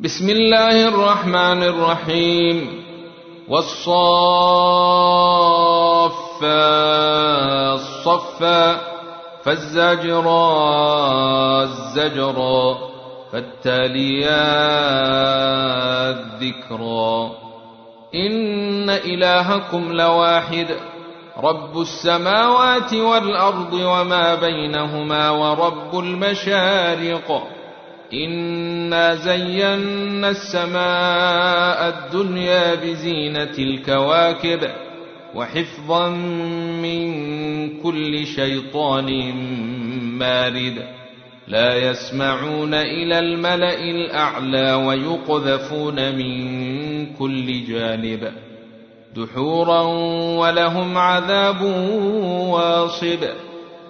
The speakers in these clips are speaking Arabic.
بسم الله الرحمن الرحيم والصافات صفا فالزاجرات زجرا فالتاليات ذكرا إن إلهكم لواحد رب السماوات والأرض وما بينهما ورب المشارق انا زينا السماء الدنيا بزينه الكواكب وحفظا من كل شيطان مارد لا يسمعون إلى الملا الاعلى ويقذفون من كل جانب دحورا ولهم عذاب واصب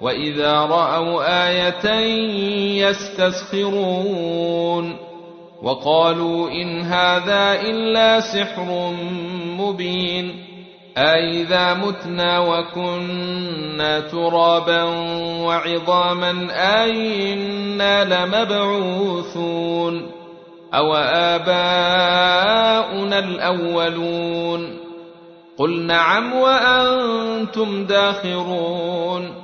واذا راوا إيه يستسخرون وقالوا ان هذا الا سحر مبين أإذا متنا وكنا ترابا وعظاما أئنا لمبعوثون أو آباؤنا الأولون قل نعم وأنتم داخرون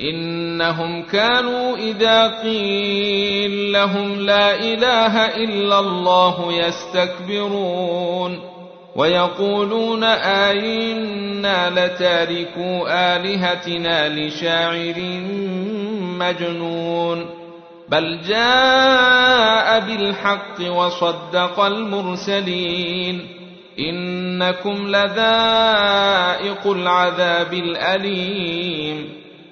إنهم كانوا إذا قيل لهم لا إله إلا الله يستكبرون ويقولون آئنا لتاركو آلهتنا لشاعر مجنون بل جاء بالحق وصدق المرسلين إنكم لذائق العذاب الأليم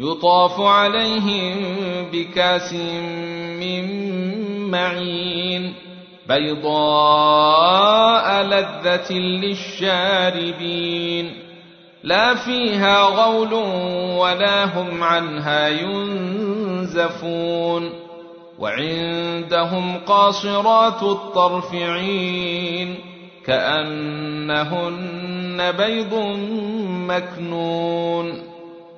يطاف عليهم بكاس من معين بيضاء لذة للشاربين لا فيها غول ولا هم عنها ينزفون وعندهم قاصرات الطرف عين كأنهن بيض مكنون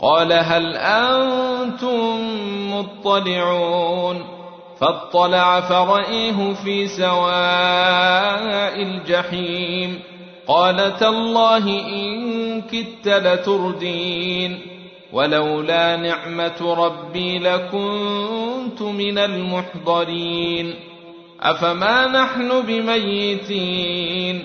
قال هل أنتم مطلعون فاطلع فرأيه في سواء الجحيم قال تالله إن كدت لتردين ولولا نعمة ربي لكنت من المحضرين أفما نحن بميتين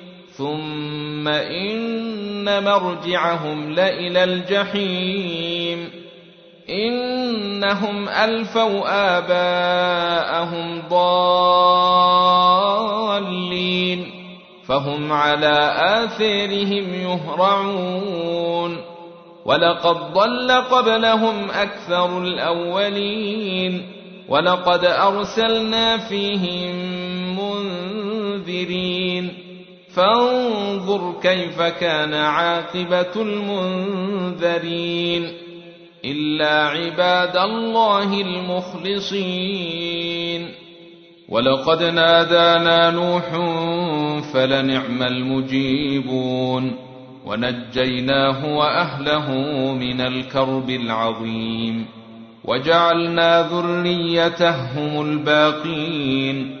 ثم إن مرجعهم لإلى الجحيم إنهم ألفوا آباءهم ضالين فهم على آثارهم يهرعون ولقد ضل قبلهم أكثر الأولين ولقد أرسلنا فيهم منذرين فانظر كيف كان عاقبة المنذرين إلا عباد الله المخلصين. ولقد نادانا نوح فلنعم المجيبون. ونجيناه وأهله من الكرب العظيم. وجعلنا ذريته هم الباقين.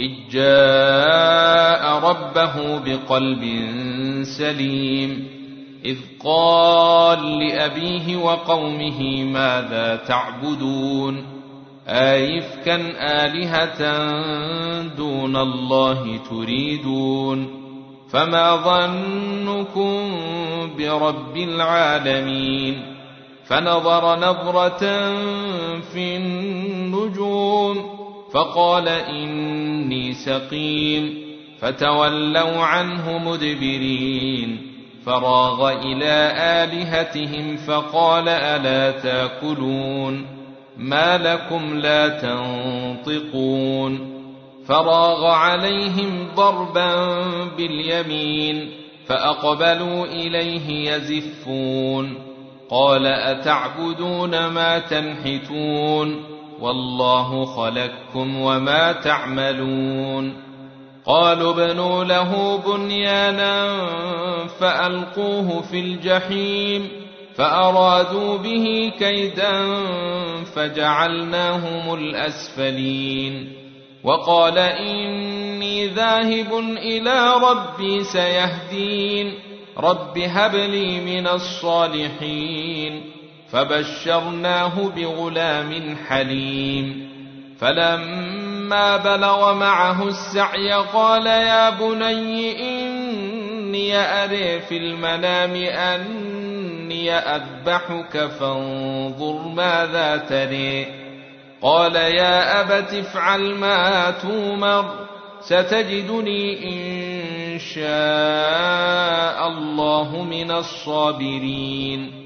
إذ جاء ربه بقلب سليم. إذ قال لأبيه وقومه ماذا تعبدون؟ أئفكا آلهة دون الله تريدون؟ فما ظنكم برب العالمين؟ فنظر نظرة في النجوم فقال إني سقيم. فتولوا عنه مدبرين. فراغ إلى آلهتهم فقال ألا تاكلون. ما لكم لا تنطقون. فراغ عليهم ضربا باليمين. فأقبلوا إليه يزفون. قال أتعبدون ما تنحتون؟ والله خلقكم وما تعملون. قالوا ابنوا له بنيانا فألقوه في الجحيم فأرادوا به كيدا فجعلناهم الأسفلين. وقال إني ذاهب إلى ربي سيهدين. رب هب لي من الصالحين. فبشرناه بغلام حليم. فلما بلغ معه السعي قال يا بني إني أري في المنام أن إني أذبحك فانظر ماذا تري. قال يا أبت افعل ما تومر ستجدني إن شاء الله من الصابرين.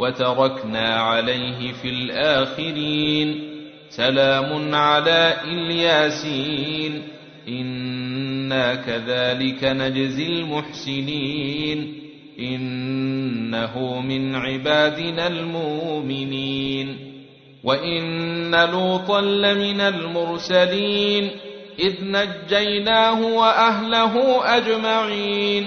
وتركنا عليه في الآخرين. سلام على إلياسين. إنا كذلك نجزي المحسنين. إنه من عبادنا المؤمنين. وإن لوطا لمن المرسلين. إذ نجيناه وأهله أجمعين.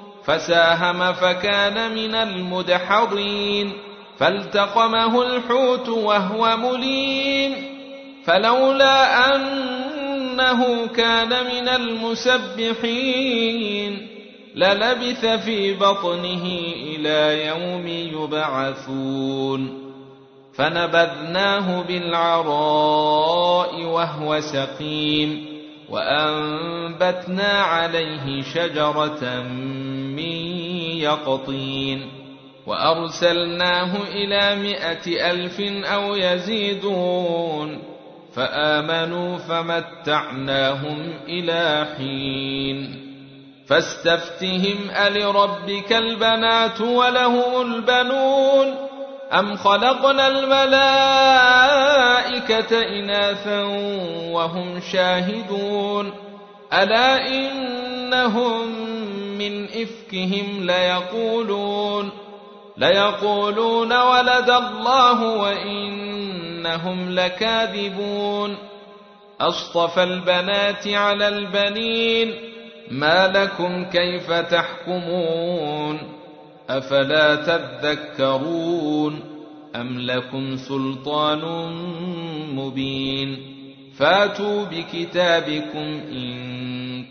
فساهم فكان من المدحضين فالتقمه الحوت وهو مليم فلولا أنه كان من المسبحين للبث في بطنه إلى يوم يبعثون. فنبذناه بالعراء وهو سقيم وأنبتنا عليه شجرة يقطين. وأرسلناه إلى مائة ألف أو يزيدون. فآمنوا فمتعناهم إلى حين. فاستفتهم ألربك البنات وله البنون. أم خلقنا الملائكة إناثا وهم شاهدون. ألا إنهم من إفكهم ليقولون ليقولون ولد الله وإنهم لكاذبون أصطفى البنات على البنين ما لكم كيف تحكمون أفلا تذكرون أم لكم سلطان مبين فاتوا بكتابكم إن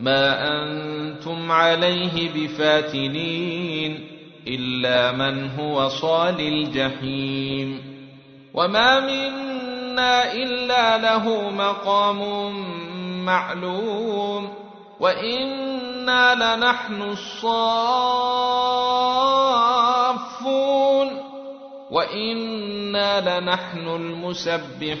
ما أنتم عليه بفاتنين إلا من هو صال الجحيم وما منا إلا له مقام معلوم وإنا لنحن الصافون وإنا لنحن المسبحون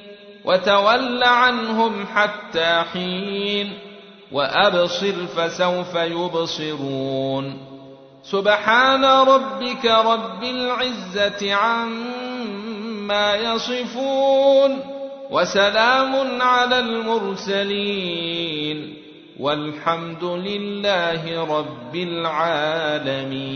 وتول عنهم حتى حين وأبصر فسوف يبصرون. سبحان ربك رب العزة عما يصفون وسلام على المرسلين والحمد لله رب العالمين.